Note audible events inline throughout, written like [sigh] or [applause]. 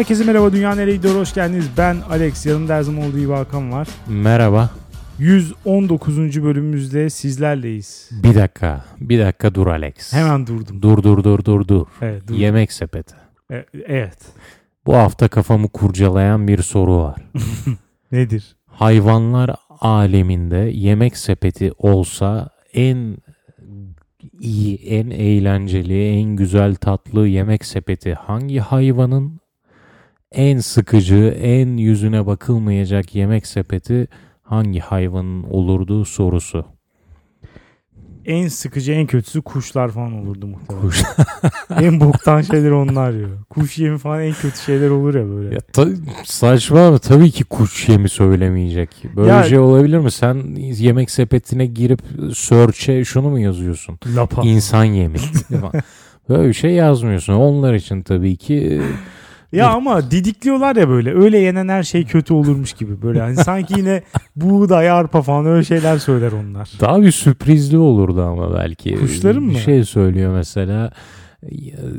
Herkese merhaba Dünya Nereye Gidiyor hoş geldiniz. Ben Alex yanımda her zaman olduğu gibi Hakan var. Merhaba. 119. bölümümüzde sizlerleyiz. Bir dakika. Bir dakika dur Alex. Hemen durdum. Dur dur dur dur dur. Evet, durdum. Yemek sepeti. E- evet. Bu hafta kafamı kurcalayan bir soru var. [laughs] Nedir? Hayvanlar aleminde yemek sepeti olsa en iyi, en eğlenceli, en güzel tatlı yemek sepeti hangi hayvanın? En sıkıcı, en yüzüne bakılmayacak yemek sepeti hangi hayvanın olurdu sorusu. En sıkıcı en kötüsü kuşlar falan olurdu muhtemelen. Kuş. [laughs] en boktan şeyler onlar ya. Kuş yemi falan en kötü şeyler olur ya böyle. Ya ta- saçma ama tabii ki kuş yemi söylemeyecek. Böyle Ya- şey olabilir mi? Sen yemek sepetine girip search'e şunu mu yazıyorsun? Lapa. İnsan yemi. [laughs] Böyle bir şey yazmıyorsun. Onlar için tabii ki Ya ama didikliyorlar ya böyle. Öyle yenen her şey kötü olurmuş gibi. Böyle hani sanki yine [laughs] buğday, arpa falan öyle şeyler söyler onlar. daha bir sürprizli olurdu ama belki. Kuşların bir mı? şey söylüyor mesela.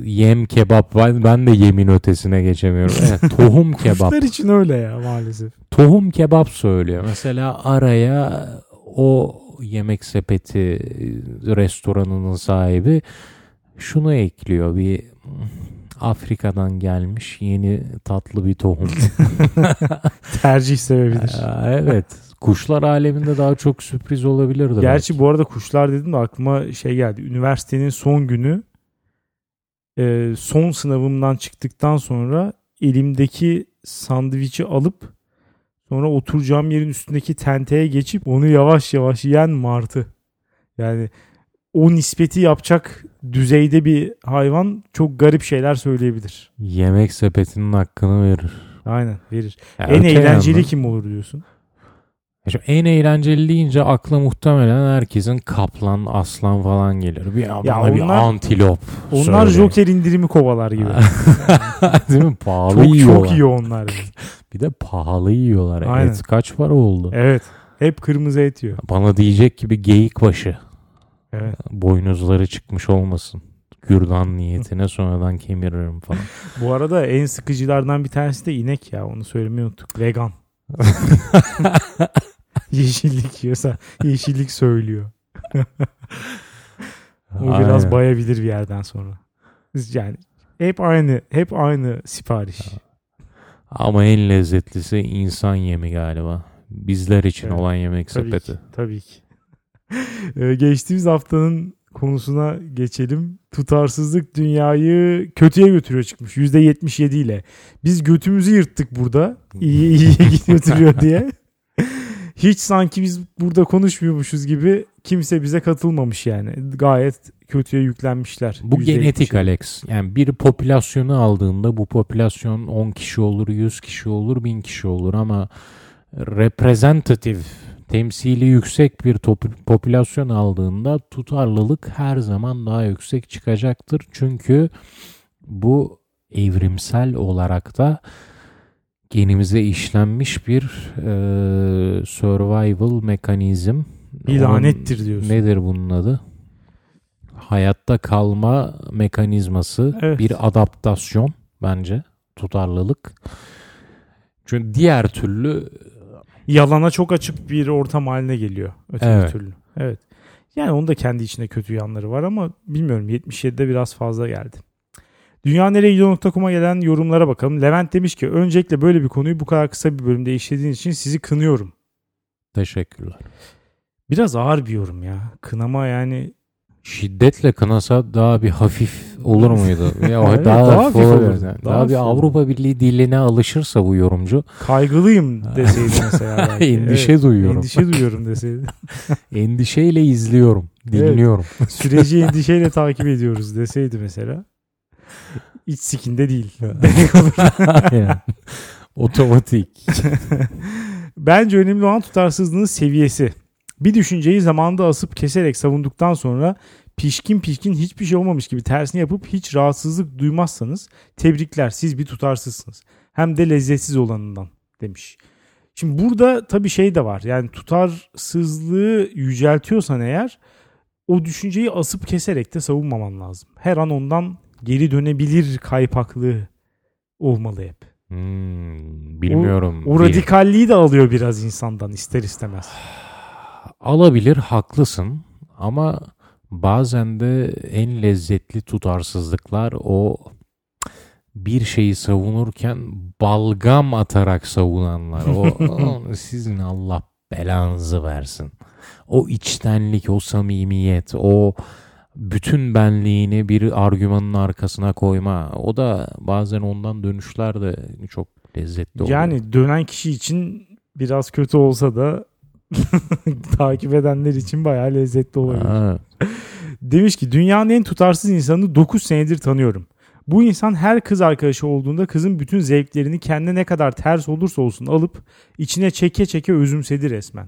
Yem kebap. Ben, ben de yemin ötesine geçemiyorum. Evet, [laughs] tohum kebap. Kuşlar için öyle ya maalesef. Tohum kebap söylüyor. Mesela araya o yemek sepeti restoranının sahibi şunu ekliyor. Bir Afrika'dan gelmiş yeni tatlı bir tohum. [laughs] Tercih sebebidir. Aa, evet. Kuşlar aleminde daha çok sürpriz olabilirdi. Gerçi bu arada kuşlar dedim de aklıma şey geldi. Üniversitenin son günü e, son sınavımdan çıktıktan sonra elimdeki sandviçi alıp sonra oturacağım yerin üstündeki tenteye geçip onu yavaş yavaş yiyen martı. Yani o nispeti yapacak düzeyde bir hayvan çok garip şeyler söyleyebilir. Yemek sepetinin hakkını verir. Aynen verir. Ya en eğlenceli yandan- kim olur diyorsun? Ya şimdi en eğlenceli deyince akla muhtemelen herkesin kaplan, aslan falan gelir. Bir, Ya bir antilop. Onlar söyle. Joker indirimi kovalar gibi. [laughs] Değil mi? Pahalı çok yiyorlar. çok iyi onlar. yani. Bir de pahalı yiyorlar. Aynen. Et kaç para oldu? Evet. Hep kırmızı et yiyor. Bana diyecek gibi geyik başı. Evet. Boynuzları çıkmış olmasın. Kürdan niyetine sonradan kemiririm falan. [laughs] Bu arada en sıkıcılardan bir tanesi de inek ya. Onu söylemeyi unuttuk. Vegan. [laughs] Yeşillik yiyorsa yeşillik söylüyor. [laughs] O biraz Aynen. bayabilir bir yerden sonra. Yani hep aynı hep aynı sipariş. Ama en lezzetlisi insan yemi galiba. Bizler için Evet. olan yemek Tabii sepeti. ki. Tabii ki. [laughs] Ee, Geçtiğimiz haftanın konusuna geçelim. Tutarsızlık dünyayı kötüye götürüyor çıkmış. %77 ile. Biz götümüzü yırttık burada. İyi iyiye [laughs] götürüyor diye. Hiç sanki biz burada konuşmuyormuşuz gibi kimse bize katılmamış yani. Gayet kötüye yüklenmişler. Bu %77. genetik Alex. Yani bir popülasyonu aldığında bu popülasyon 10 kişi olur, 100 kişi olur, 1000 kişi olur ama reprezentatif, temsili yüksek bir top- popülasyon aldığında tutarlılık her zaman daha yüksek çıkacaktır. Çünkü bu evrimsel olarak da genimize işlenmiş bir e, survival mekanizm. Bir lanettir diyorsun. Nedir bunun adı? Hayatta kalma mekanizması, Evet. bir adaptasyon bence, tutarlılık. Çünkü diğer türlü Yalana çok açık bir ortam haline geliyor. Öteki Evet. türlü. Evet. Yani onun da kendi içinde kötü yanları var ama bilmiyorum 77'de biraz fazla geldi. Dünyaneregidiyor.com'a gelen yorumlara bakalım. Levent demiş ki öncelikle böyle bir konuyu bu kadar kısa bir bölümde işlediğiniz için sizi kınıyorum. teşekkürler. Biraz ağır bir yorum ya. Kınama yani Şiddetle kınasa daha bir hafif olur muydu? [laughs] Ya, Evet, daha, daha hafif olur. Yani. Daha Daha, bir. Avrupa Birliği diline alışırsa bu yorumcu kaygılıyım deseydi mesela. [laughs] belki. endişe Evet, duyuyorum. Endişe duyuyorum deseydi. [laughs] Endişeyle izliyorum, dinliyorum. Süreci endişeyle takip ediyoruz deseydi mesela. İç sikinde değil. Yani. Otomatik. Bence önemli olan tutarsızlığın seviyesi. Bir düşünceyi zamanda asıp keserek savunduktan sonra pişkin pişkin hiçbir şey olmamış gibi tersini yapıp hiç rahatsızlık duymazsanız tebrikler siz bir tutarsızsınız. Hem de lezzetsiz olanından demiş. Şimdi burada tabii şey de var. Yani tutarsızlığı yüceltiyorsan eğer o düşünceyi asıp keserek de savunmaman lazım. Her an ondan geri dönebilir kaypaklığı olmalı hep. Hmm, bilmiyorum. O Bir- radikalliği de alıyor biraz insandan ister istemez. [sighs] Alabilir haklısın ama bazen de en lezzetli tutarsızlıklar o bir şeyi savunurken balgam atarak savunanlar. O, [laughs] o sizin Allah belanızı versin. O içtenlik, o samimiyet, o bütün benliğini bir argümanın arkasına koyma. O da bazen ondan dönüşler de çok lezzetli oluyor. Yani dönen kişi için biraz kötü olsa da [laughs] takip edenler için bayağı lezzetli olabilir. Ha, Demiş ki dünyanın en tutarsız insanını 9 senedir tanıyorum. Bu insan her kız arkadaşı olduğunda kızın bütün zevklerini kendine ne kadar ters olursa olsun alıp içine çeke çeke özümsedi resmen.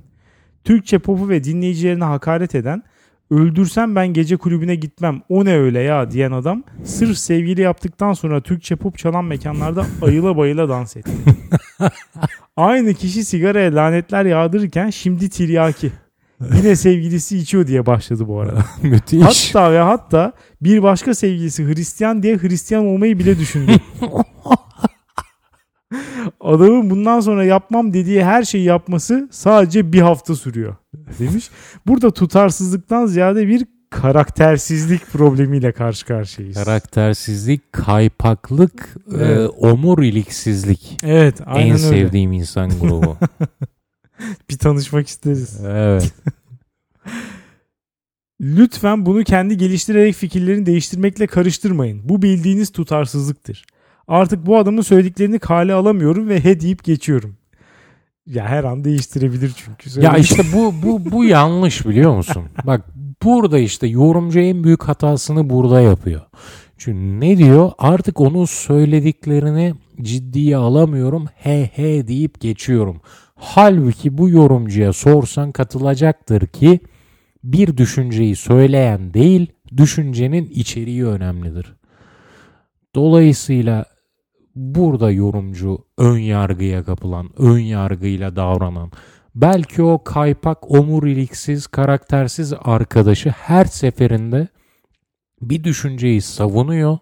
Türkçe popu ve dinleyicilerine hakaret eden öldürsem ben gece kulübüne gitmem o ne öyle ya diyen adam sırf sevgili yaptıktan sonra Türkçe pop çalan mekanlarda ayıla bayıla dans etti. [laughs] Aynı kişi sigaraya lanetler yağdırırken şimdi tiryaki. Yine sevgilisi içiyor diye başladı bu arada. [laughs] müthiş. Hatta ve hatta bir başka sevgilisi Hristiyan diye Hristiyan olmayı bile düşündü. [laughs] Adamın bundan sonra yapmam dediği her şeyi yapması sadece bir hafta sürüyor demiş. Burada tutarsızlıktan ziyade bir karaktersizlik problemiyle karşı karşıyayız. Karaktersizlik, kaypaklık, e, Evet. omuriliksizlik. Evet aynen en öyle. sevdiğim insan grubu. [laughs] Bir tanışmak isteriz. evet. [laughs] Lütfen bunu kendi geliştirerek fikirlerini değiştirmekle karıştırmayın. Bu bildiğiniz tutarsızlıktır. Artık bu adamın söylediklerini kale alamıyorum ve he deyip geçiyorum. Ya her an değiştirebilir çünkü. Ya Söyle- işte bu bu bu yanlış biliyor musun? [laughs] Bak burada işte yorumcu en büyük hatasını burada yapıyor. Çünkü ne diyor? Artık onun söylediklerini ciddiye alamıyorum. He he deyip geçiyorum. Halbuki bu yorumcuya sorsan katılacaktır ki bir düşünceyi söyleyen değil, düşüncenin içeriği önemlidir. Dolayısıyla burada yorumcu ön yargıya kapılan, ön yargıyla davranan, belki o kaypak, omuriliksiz, karaktersiz arkadaşı her seferinde bir düşünceyi savunuyor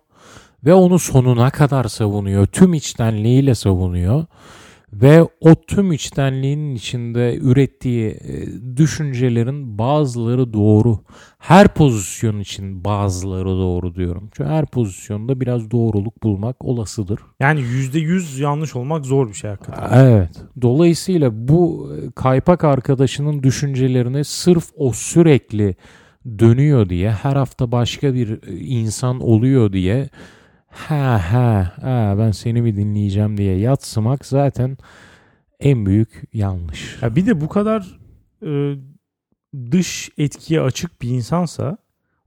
ve onu sonuna kadar savunuyor. Tüm içtenliğiyle savunuyor. Ve o tüm içtenliğinin içinde ürettiği e, düşüncelerin bazıları doğru. Her pozisyon için bazıları doğru diyorum. Çünkü her pozisyonda biraz doğruluk bulmak olasıdır. Yani %100 yanlış olmak zor bir şey hakikaten. Evet. Dolayısıyla bu e, kaypak arkadaşının düşüncelerine sırf o sürekli dönüyor diye her hafta başka bir e, insan oluyor diye ha ha ha ben seni mi dinleyeceğim diye yatsımak zaten en büyük yanlış. Ya bir de bu kadar e, dış etkiye açık bir insansa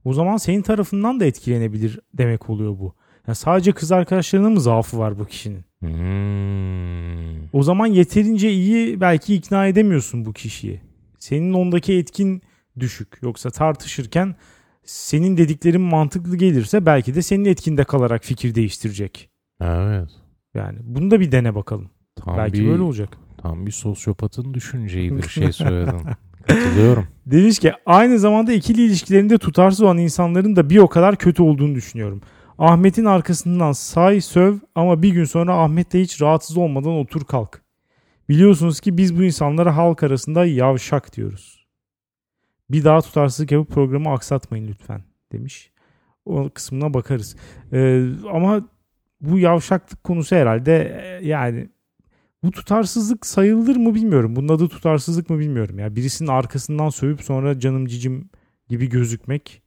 o zaman senin tarafından da etkilenebilir demek oluyor bu. Yani sadece kız arkadaşlarının mı zaafı var bu kişinin? Hmm. O zaman yeterince iyi belki ikna edemiyorsun bu kişiyi. Senin ondaki etkin düşük. Yoksa tartışırken senin dediklerin mantıklı gelirse belki de senin etkinde kalarak fikir değiştirecek. Evet. Yani bunu da bir dene bakalım. Tam belki bir, böyle olacak. Tam bir sosyopatın düşünceyi bir şey [laughs] söyledin. Katılıyorum. Demiş ki aynı zamanda ikili ilişkilerinde tutarsız olan insanların da bir o kadar kötü olduğunu düşünüyorum. Ahmet'in arkasından say söv ama bir gün sonra Ahmet de hiç rahatsız olmadan otur kalk. Biliyorsunuz ki biz bu insanlara halk arasında yavşak diyoruz. Bir daha tutarsızlık yapıp programı aksatmayın lütfen demiş. O kısmına bakarız. Ee, ama bu yavşaklık konusu herhalde e, yani bu tutarsızlık sayılır mı bilmiyorum. Bunun adı tutarsızlık mı bilmiyorum. Ya birisinin arkasından sövüp sonra canım cicim gibi gözükmek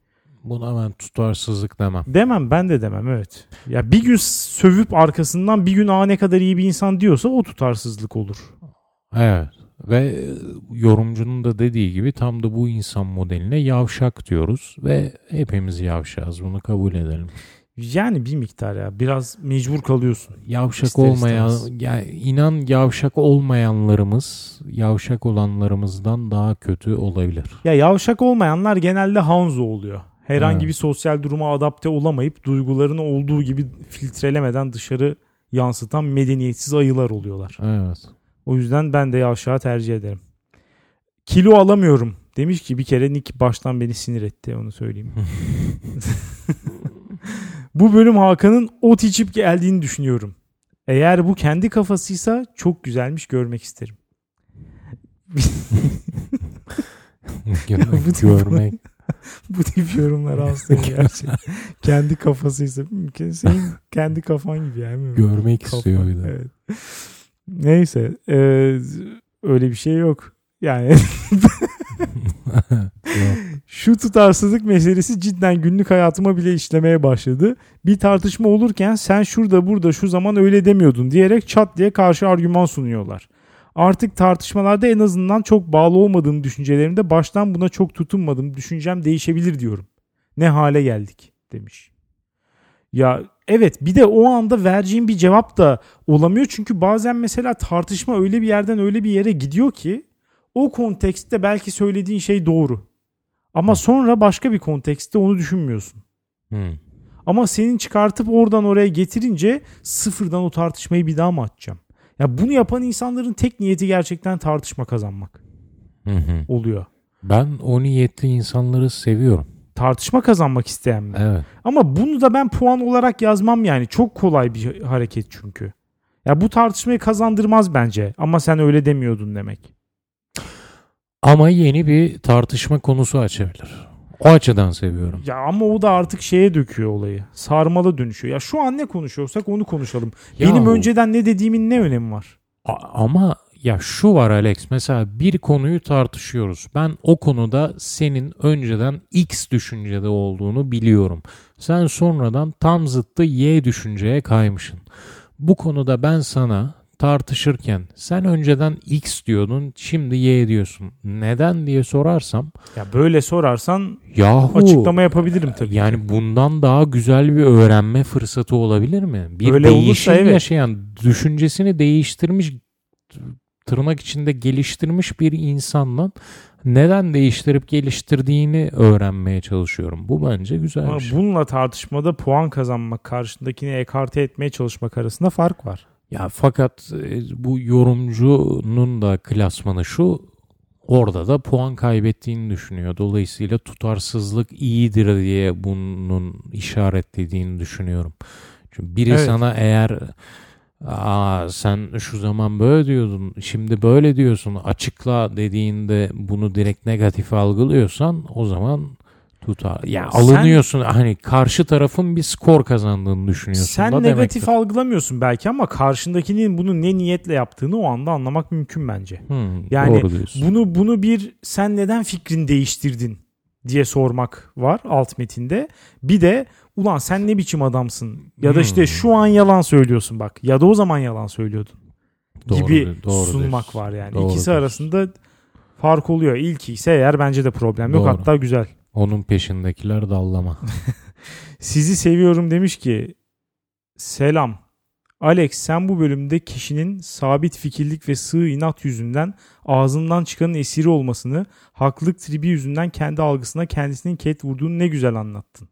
Buna ben tutarsızlık demem. demem ben de demem evet. Ya bir gün sövüp arkasından bir gün aa ne kadar iyi bir insan diyorsa o tutarsızlık olur. Evet. Ve e, yorumcunun da dediği gibi tam da bu insan modeline yavşak diyoruz ve hepimiz yavşağız bunu kabul edelim. Yani bir miktar ya biraz mecbur kalıyorsun. Yavşak İster olmayan, istemez. inan yavşak olmayanlarımız yavşak olanlarımızdan daha kötü olabilir. Ya yavşak olmayanlar genelde Hanzo oluyor. Herhangi Evet. bir sosyal duruma adapte olamayıp duygularını olduğu gibi filtrelemeden dışarı yansıtan medeniyetsiz ayılar oluyorlar. Evet. O yüzden ben de yavşağı tercih ederim. Kilo alamıyorum. Demiş ki bir kere Nick baştan beni sinir etti onu söyleyeyim. [laughs] Bu bölüm Hakan'ın ot içip geldiğini düşünüyorum. Eğer bu kendi kafasıysa çok güzelmiş görmek isterim. [laughs] [laughs] bu tip- Görmek. bu tip yorumlar hastayım gerçekten. kendi kafasıysa senin kendi kafan gibi yani. Görmek Kafa, istiyor bir de. Evet. Neyse e, öyle bir şey yok. Yani. [laughs] Şu tutarsızlık meselesi cidden günlük hayatıma bile işlemeye başladı. Bir tartışma olurken sen şurada burada şu zaman öyle demiyordun diyerek çat diye karşı argüman sunuyorlar. Artık tartışmalarda en azından çok bağlı olmadığım düşüncelerimde baştan buna çok tutunmadım. Düşüncem değişebilir diyorum. Ne hale geldik demiş. Ya evet bir de o anda vereceğim bir cevap da olamıyor. Çünkü bazen mesela tartışma öyle bir yerden öyle bir yere gidiyor ki o kontekste belki söylediğin şey doğru. Ama sonra başka bir kontekste onu düşünmüyorsun. Hmm. Ama senin çıkartıp oradan oraya getirince sıfırdan o tartışmayı bir daha mı açacağım? Ya bunu yapan insanların tek niyeti gerçekten tartışma kazanmak Hı hı. oluyor. Ben o niyetli insanları seviyorum. Tartışma kazanmak isteyen mi? Evet. Ama bunu da ben puan olarak yazmam yani. Çok kolay bir hareket çünkü. Ya bu tartışmayı kazandırmaz bence. Ama sen öyle demiyordun demek. Ama yeni bir tartışma konusu açabilir. O açıdan seviyorum. Ya ama o da artık şeye döküyor olayı. Sarmala dönüşüyor. Ya şu an ne konuşuyorsak onu konuşalım. Benim Yahu, önceden ne dediğimin ne önemi var? a- ama ya şu var Alex mesela bir konuyu tartışıyoruz. Ben o konuda senin önceden X düşüncede olduğunu biliyorum. Sen sonradan tam zıttı Y düşünceye kaymışsın. Bu konuda ben sana tartışırken sen önceden X diyordun şimdi Y diyorsun. Neden diye sorarsam Ya böyle sorarsan yahu açıklama yapabilirim tabii. Yani bundan daha güzel bir öğrenme fırsatı olabilir mi? Bir Öyle olursa değişim evet. yaşayan, düşüncesini değiştirmiş, tırnak içinde geliştirmiş bir insanla neden değiştirip geliştirdiğini öğrenmeye çalışıyorum. Bu bence güzel Ama bir şey. bununla tartışmada puan kazanmak, karşındakini ekarte etmeye çalışmak arasında fark var. Ya fakat e, bu yorumcunun da klasmanı şu orada da puan kaybettiğini düşünüyor. Dolayısıyla tutarsızlık iyidir diye bunun işaretlediğini düşünüyorum. Çünkü biri Evet. sana eğer Aa, sen şu zaman böyle diyordun şimdi böyle diyorsun açıkla dediğinde bunu direkt negatif algılıyorsan o zaman tutar. Ya Sen- alınıyorsun hani karşı tarafın bir skor kazandığını düşünüyorsun Sen da negatif demektir. algılamıyorsun belki ama karşındakinin bunu ne niyetle yaptığını o anda anlamak mümkün bence. Hmm, Yani. Bunu bunu bir sen neden fikrini değiştirdin diye sormak var alt metinde. Bir de ulan sen ne biçim adamsın ya da işte şu an yalan söylüyorsun bak ya da o zaman yalan söylüyordun Doğru gibi doğru sunmak diyorsun. var yani. Doğru İkisi diyorsun. arasında fark oluyor. İlki ise eğer bence de problem yok Doğru. hatta güzel. Onun peşindekiler dallama. [laughs] Sizi seviyorum demiş ki selam. Alex sen bu bölümde kişinin sabit fikirlik ve sığ inat yüzünden ağzından çıkanın esiri olmasını, haklılık tribi yüzünden kendi algısına kendisinin ket vurduğunu ne güzel anlattın.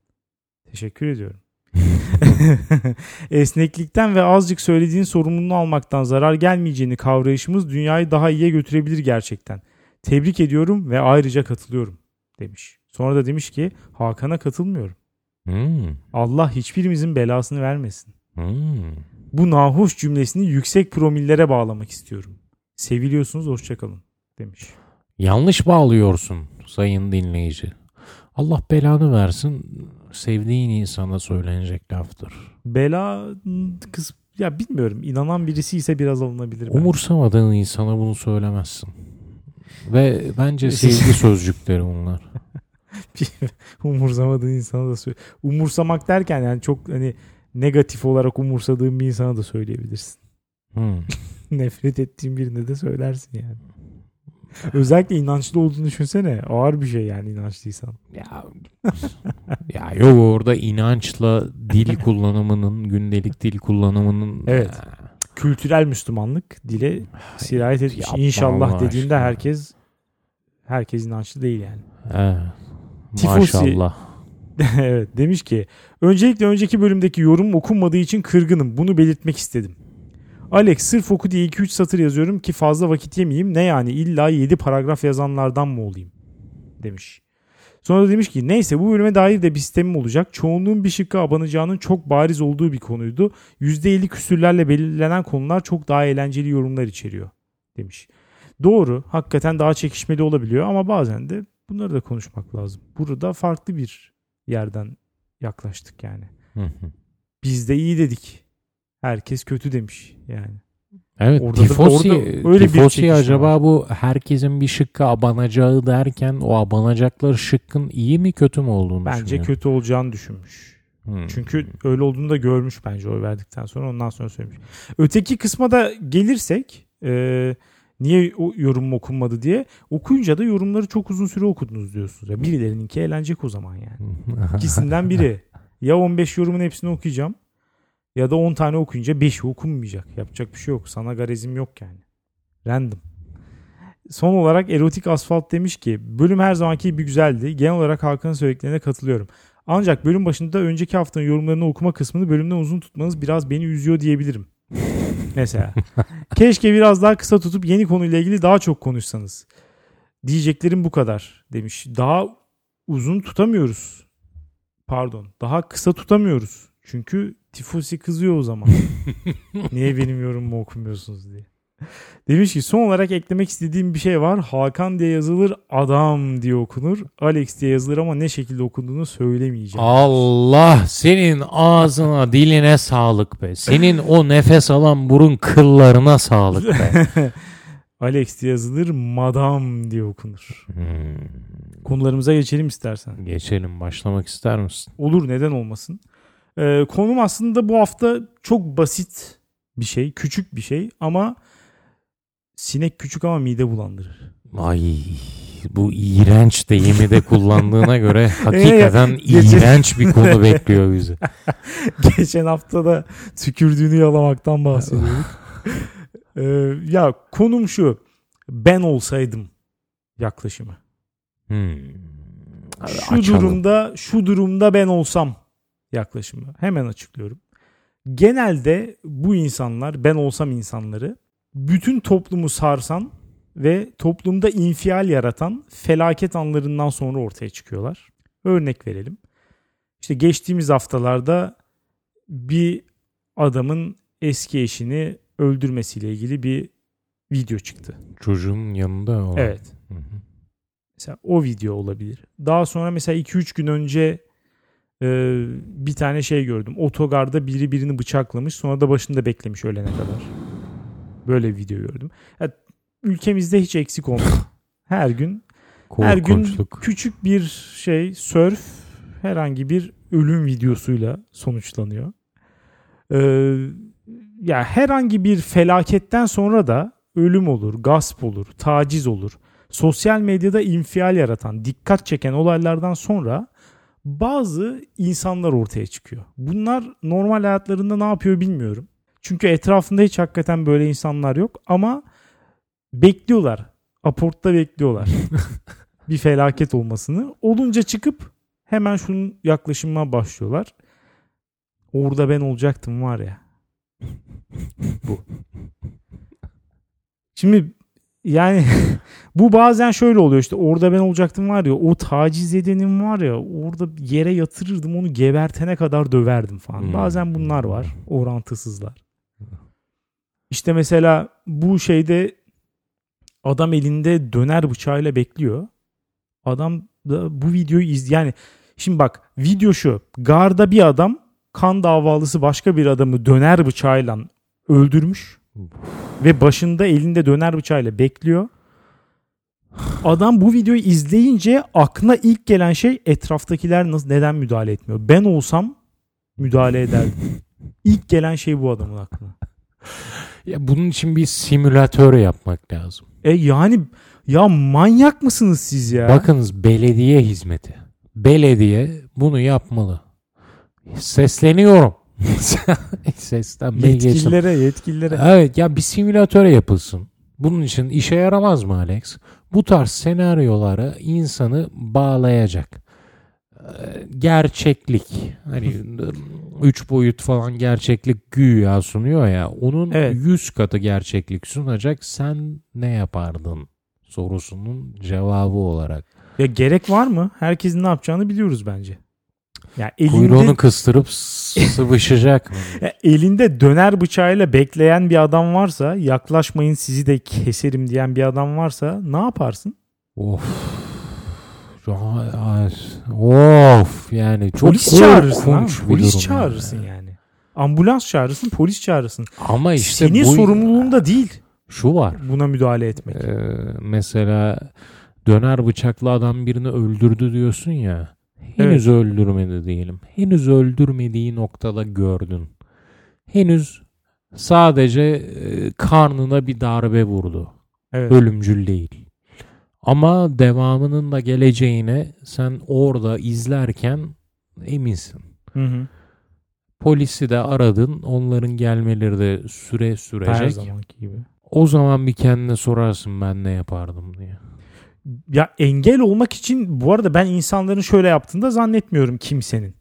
Teşekkür ediyorum. [laughs] Esneklikten ve azıcık söylediğin sorumluluğunu almaktan zarar gelmeyeceğini kavrayışımız dünyayı daha iyiye götürebilir gerçekten. Tebrik ediyorum ve ayrıca katılıyorum demiş. Sonra da demiş ki Hakan'a katılmıyorum. Hmm, Allah hiçbirimizin belasını vermesin. hmm. Bu nahoş cümlesini yüksek promillere bağlamak istiyorum. Seviliyorsunuz hoşçakalın demiş. Yanlış bağlıyorsun sayın dinleyici. Allah belanı versin sevdiğin insana söylenecek laftır. Bela kız ya bilmiyorum inanan birisi ise biraz alınabilir. belki. Umursamadığın insana bunu söylemezsin. Ve bence [laughs] sevgi sözcükleri bunlar. [laughs] Umursamadığın insana da söyle. Umursamak derken yani çok hani negatif olarak umursadığın bir insana da söyleyebilirsin. Hmm. [laughs] Nefret ettiğin birine de söylersin yani. Özellikle inançlı olduğunu düşünsene. Ağır bir şey yani inançlıysan. Ya, ya yok orada inançla dil [laughs] kullanımının, gündelik dil kullanımının Evet. Kültürel Müslümanlık dile sirayet etmiş. Yapma İnşallah Allah dediğinde aşkına. herkes herkes inançlı değil yani. Evet. Tifosi- Maşallah. [laughs] evet demiş ki öncelikle önceki bölümdeki yorum okunmadığı için kırgınım. Bunu belirtmek istedim. Alex sırf oku diye 2-3 satır yazıyorum ki fazla vakit yemeyeyim. Ne yani illa 7 paragraf yazanlardan mı olayım? Demiş. Sonra da demiş ki neyse bu bölüme dair de bir sistemim olacak. Çoğunluğun bir şıkkı abanacağının çok bariz olduğu bir konuydu. %50 küsürlerle belirlenen konular çok daha eğlenceli yorumlar içeriyor demiş. Doğru hakikaten daha çekişmeli olabiliyor ama bazen de bunları da konuşmak lazım. Burada farklı bir yerden yaklaştık yani. Hı hı. Biz de iyi dedik. Herkes kötü demiş yani. Evet Orada da- tifosi, orada öyle bir tifosi çekişme acaba var. bu herkesin bir şıkkı abanacağı derken o abanacakları şıkkın iyi mi kötü mü olduğunu Bence düşünüyor? kötü olacağını düşünmüş. Hmm. Çünkü öyle olduğunu da görmüş bence oy verdikten sonra ondan sonra söylemiş. Öteki kısma da gelirsek e, niye o yorum okunmadı diye okuyunca da yorumları çok uzun süre okudunuz diyorsunuz. Ya birilerininki eğlenecek o zaman yani. [laughs] İkisinden biri. Ya 15 yorumun hepsini okuyacağım ya da 10 tane okuyunca 5'i okunmayacak. Yapacak bir şey yok. Sana garezim yok yani. Random. Son olarak Erotik Asfalt demiş ki bölüm her zamanki gibi güzeldi. Genel olarak Hakan'ın söylediklerine katılıyorum. Ancak bölüm başında önceki haftanın yorumlarını okuma kısmını bölümden uzun tutmanız biraz beni üzüyor diyebilirim. Mesela. [laughs] Keşke biraz daha kısa tutup yeni konuyla ilgili daha çok konuşsanız. Diyeceklerim bu kadar demiş. Daha uzun tutamıyoruz. Pardon. Daha kısa tutamıyoruz. Çünkü tifosi kızıyor o zaman. [laughs] Niye benim yorumumu okumuyorsunuz diye. [laughs] Demiş ki son olarak eklemek istediğim bir şey var. Hakan diye yazılır, adam diye okunur. Alex diye yazılır ama ne şekilde okunduğunu söylemeyeceğim. Allah senin ağzına diline sağlık be. Senin o nefes alan burun kıllarına sağlık be. [laughs] Alex diye yazılır, madam diye okunur. Hmm. Konularımıza geçelim istersen. Geçelim başlamak ister misin? Olur neden olmasın. Ee, konum aslında bu hafta çok basit bir şey, küçük bir şey ama sinek küçük ama mide bulandırır. Ay bu iğrenç deyimi de kullandığına göre [laughs] hakikaten Gece- iğrenç bir konu [laughs] bekliyor bizi. [laughs] Geçen hafta da tükürdüğünü yalamaktan bahsediyorduk. Ee, ya konum şu. Ben olsaydım yaklaşımı. Hmm. Şu Açalım. durumda şu durumda ben olsam yaklaşımı. Hemen açıklıyorum. Genelde bu insanlar ben olsam insanları bütün toplumu sarsan ve toplumda infial yaratan felaket anlarından sonra ortaya çıkıyorlar. Örnek verelim. İşte geçtiğimiz haftalarda bir adamın eski eşini öldürmesiyle ilgili bir video çıktı. Çocuğun yanında olan. Evet. Hı hı. Mesela o video olabilir. Daha sonra mesela 2-3 gün önce e, bir tane şey gördüm. Otogarda biri birini bıçaklamış sonra da başında beklemiş ölene kadar. Böyle bir video gördüm. Ya, ülkemizde hiç eksik olmuyor. Her [laughs] gün her gün Korkunçluk. küçük bir şey surf herhangi bir ölüm videosuyla sonuçlanıyor. Ee, ya herhangi bir felaketten sonra da ölüm olur, gasp olur, taciz olur. Sosyal medyada infial yaratan, dikkat çeken olaylardan sonra bazı insanlar ortaya çıkıyor. Bunlar normal hayatlarında ne yapıyor bilmiyorum. Çünkü etrafında hiç hakikaten böyle insanlar yok ama bekliyorlar. Aportta bekliyorlar. [laughs] bir felaket olmasını. Olunca çıkıp hemen şunun yaklaşımına başlıyorlar. Orada ben olacaktım var ya. Bu. Şimdi yani [laughs] bu bazen şöyle oluyor işte orada ben olacaktım var ya o taciz edenim var ya orada yere yatırırdım onu gebertene kadar döverdim falan. Hmm. Bazen bunlar var orantısızlar. İşte mesela bu şeyde adam elinde döner bıçağıyla bekliyor. Adam da bu videoyu iz yani şimdi bak video şu garda bir adam kan davalısı başka bir adamı döner bıçağıyla öldürmüş ve başında elinde döner bıçağıyla bekliyor. Adam bu videoyu izleyince aklına ilk gelen şey etraftakiler nasıl neden müdahale etmiyor? Ben olsam müdahale ederdim. [laughs] İlk gelen şey bu adamın aklına. Ya bunun için bir simülatör yapmak lazım. E yani ya manyak mısınız siz ya? Bakınız belediye hizmeti. Belediye bunu yapmalı. Sesleniyorum. [laughs] Seslenmeyi geçtim. yetkililere yetkililere. Evet ya bir simülatöre yapılsın. Bunun için işe yaramaz mı Alex? Bu tarz senaryolara insanı bağlayacak. Gerçeklik. Hani [laughs] üç boyut falan gerçeklik güya sunuyor ya. Onun Evet. 100 katı gerçeklik sunacak. Sen ne yapardın sorusunun cevabı olarak. Ya gerek var mı? Herkesin ne yapacağını biliyoruz bence. Ya elinde, Kuyruğunu kıstırıp [laughs] sıvışacak mı? ya elinde döner bıçağıyla bekleyen bir adam varsa yaklaşmayın sizi de keserim diyen bir adam varsa ne yaparsın? Of. Of yani çok Polis çağırırsın bir Polis çağırırsın yani. Ambulans çağırırsın, polis çağırırsın. Ama işte Senin bu sorumluluğunda değil şu var. buna müdahale etmek. Ee, mesela döner bıçaklı adam birini öldürdü diyorsun ya. Henüz öldürmedi diyelim. Henüz öldürmediği noktada gördün. Henüz sadece e, karnına bir darbe vurdu. Evet. Ölümcül değil. Ama devamının da geleceğine sen orada izlerken eminsin. Hı hı. Polisi de aradın. Onların gelmeleri de süre Her sürecek. zamanki gibi. O zaman bir kendine sorarsın ben ne yapardım diye. Ya engel olmak için bu arada ben insanların şöyle yaptığını da zannetmiyorum kimsenin.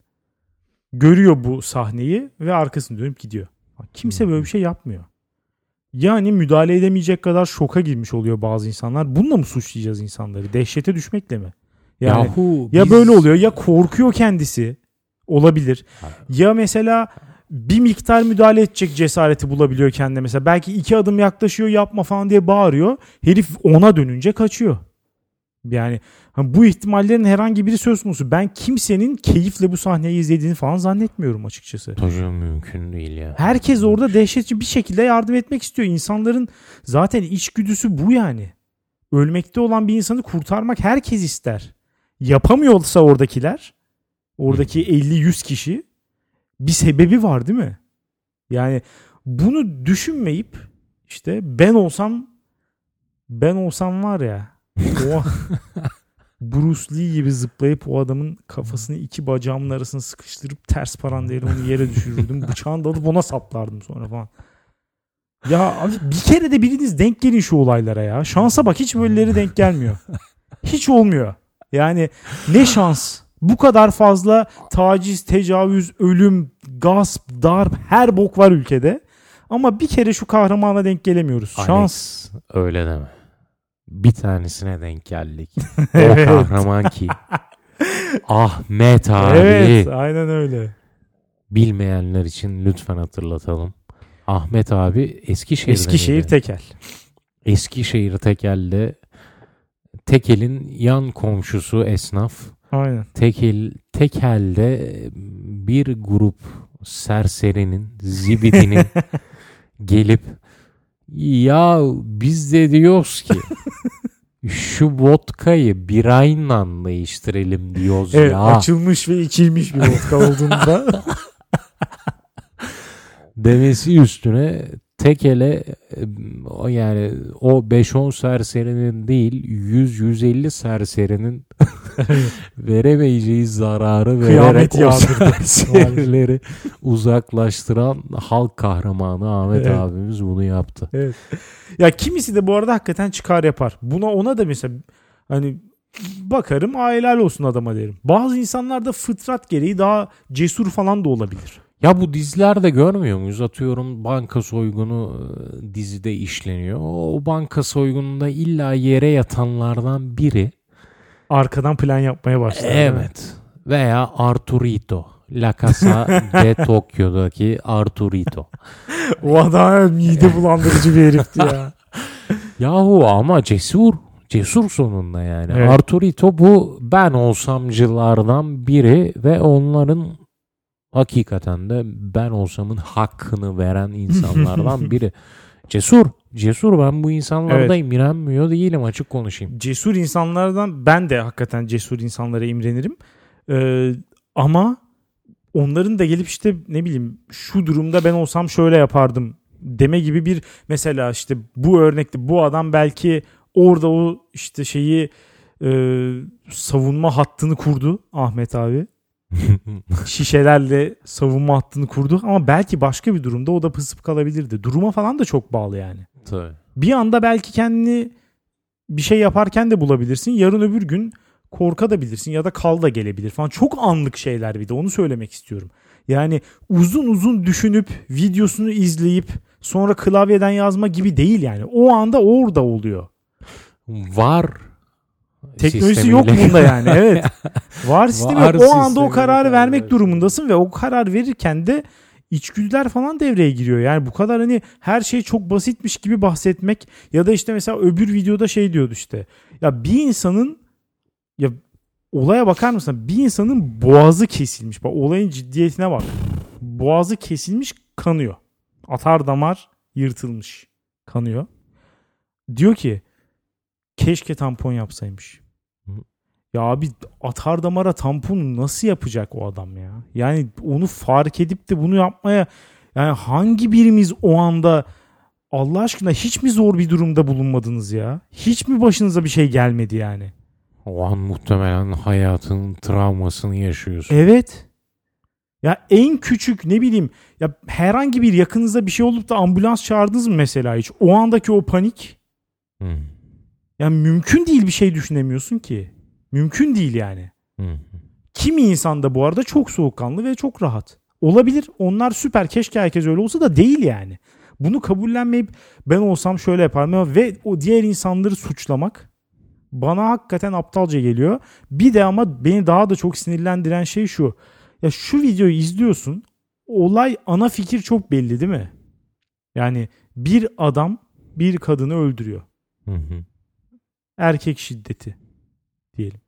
Görüyor bu sahneyi ve arkasını dönüp gidiyor. Kimse böyle bir şey yapmıyor. Yani müdahale edemeyecek kadar şoka girmiş oluyor bazı insanlar. Bununla mı suçlayacağız insanları? Dehşete düşmekle mi? Yani Yahu ya biz- böyle oluyor ya korkuyor kendisi. Olabilir. Ya mesela bir miktar müdahale edecek cesareti bulabiliyor kendine mesela. Belki iki adım yaklaşıyor yapma falan diye bağırıyor. Herif ona dönünce kaçıyor. Yani bu ihtimallerin herhangi biri söz konusu. Ben kimsenin keyifle bu sahneyi izlediğini falan zannetmiyorum açıkçası. Hocam mümkün değil ya. Herkes orada dehşetçi bir şekilde yardım etmek istiyor. İnsanların zaten içgüdüsü bu yani. Ölmekte olan bir insanı kurtarmak herkes ister. Yapamıyorsa oradakiler, oradaki 50-100 kişi bir sebebi var değil mi? Yani bunu düşünmeyip işte ben olsam ben olsam var ya o [laughs] Bruce Lee gibi zıplayıp o adamın kafasını iki bacağımın arasına sıkıştırıp ters parandeyle onu yere düşürürdüm. [laughs] Bıçağını da alıp ona saplardım sonra falan. Ya abi bir kere de biriniz denk gelin şu olaylara ya. Şansa bak hiç böyleleri denk gelmiyor. Hiç olmuyor. Yani ne şans. Bu kadar fazla taciz, tecavüz, ölüm, gasp, darp her bok var ülkede. Ama bir kere şu kahramana denk gelemiyoruz. Şans. Alex, öyle deme. Bir tanesine denk geldik. [laughs] Evet. O kahraman ki. Ahmet abi. Evet, aynen öyle. Bilmeyenler için lütfen hatırlatalım. Ahmet abi Eskişehir'de Eskişehir miydi? Tekel. Eskişehir Tekel'de Tekel'in yan komşusu esnaf. Aynen. Tekel, Tekel'de bir grup serserinin, zibidinin [laughs] gelip ya biz de diyoruz ki [laughs] şu vodkayı birayla değiştirelim diyoruz Evet, ya. açılmış ve içilmiş bir vodka olduğunda. [laughs] demesi üstüne Tekel'e e, yani o 5-10 serserinin değil 100-150 serserinin [laughs] [laughs] veremeyeceği zararı vererek Kıyamet o serserileri uzaklaştıran halk kahramanı Ahmet Evet. abimiz bunu yaptı. evet. Ya kimisi de bu arada hakikaten çıkar yapar. Buna ona da mesela hani bakarım "Aa, helal olsun adama derim. Bazı insanlar da fıtrat gereği daha cesur falan da olabilir. Ya bu dizilerde görmüyor muyuz? Atıyorum banka soygunu e, dizide işleniyor. O banka soygununda illa yere yatanlardan biri Arkadan plan yapmaya başlar. Evet. Veya Arturito. La Casa de [laughs] Tokyo'daki Arturito. O adam mide bulandırıcı bir herifti ya. [laughs] Yahu ama cesur. Cesur sonunda yani. Evet. Arturito bu ben olsamcılardan biri ve onların hakikaten de ben olsamın hakkını veren insanlardan [laughs] biri. Cesur. Cesur ben bu insanlarda imrenmiyor değilim açık konuşayım. cesur insanlardan ben de hakikaten cesur insanlara imrenirim. Ee, ama onların da gelip işte ne bileyim şu durumda ben olsam şöyle yapardım deme gibi bir mesela işte bu örnekte bu adam belki orada o işte şeyi e, savunma hattını kurdu Ahmet abi. [laughs] Şişelerle savunma hattını kurdu ama belki başka bir durumda o da pısıp kalabilirdi. Duruma falan da çok bağlı yani Tabii. bir anda belki kendini bir şey yaparken de bulabilirsin. Yarın öbür gün korkabilirsin ya da kal da gelebilir falan. Çok anlık şeyler bir de onu söylemek istiyorum. Yani uzun uzun düşünüp videosunu izleyip sonra klavyeden yazma gibi değil yani. O anda orada oluyor. var Teknolojisi yok sistemiyle- bunda yani. Evet. [laughs] Var sistemi. Var yok. o anda o kararı karar vermek ver. durumundasın ve o karar verirken de içgüdüler falan devreye giriyor. Yani bu kadar hani her şey çok basitmiş gibi bahsetmek ya da işte mesela öbür videoda şey diyordu işte. Ya bir insanın ya olaya bakar mısın? Bir insanın boğazı kesilmiş. Bak olayın ciddiyetine bak. Boğazı kesilmiş kanıyor. Atar damar yırtılmış. Kanıyor. Diyor ki keşke tampon yapsaymış. Ya abi atar damara tamponu nasıl yapacak o adam ya? Yani onu fark edip de bunu yapmaya yani hangi birimiz o anda Allah aşkına hiç mi zor bir durumda bulunmadınız ya? Hiç mi başınıza bir şey gelmedi yani? O an muhtemelen hayatının travmasını yaşıyorsun. Evet. Ya en küçük ne bileyim ya herhangi bir yakınızda bir şey olup da ambulans çağırdınız mı mesela hiç? O andaki o panik Hı, ya mümkün değil bir şey düşünemiyorsun ki. Mümkün değil yani. hı. Kimi insan da bu arada çok soğukkanlı ve çok rahat. Olabilir. Onlar süper. Keşke herkes öyle olsa da değil yani. Bunu kabullenmeyip ben olsam şöyle yaparım ve o diğer insanları suçlamak bana hakikaten aptalca geliyor. Bir de ama beni daha da çok sinirlendiren şey şu. Ya şu videoyu izliyorsun. Olay ana fikir çok belli değil mi? Yani bir adam bir kadını öldürüyor Hı hı. erkek şiddeti diyelim.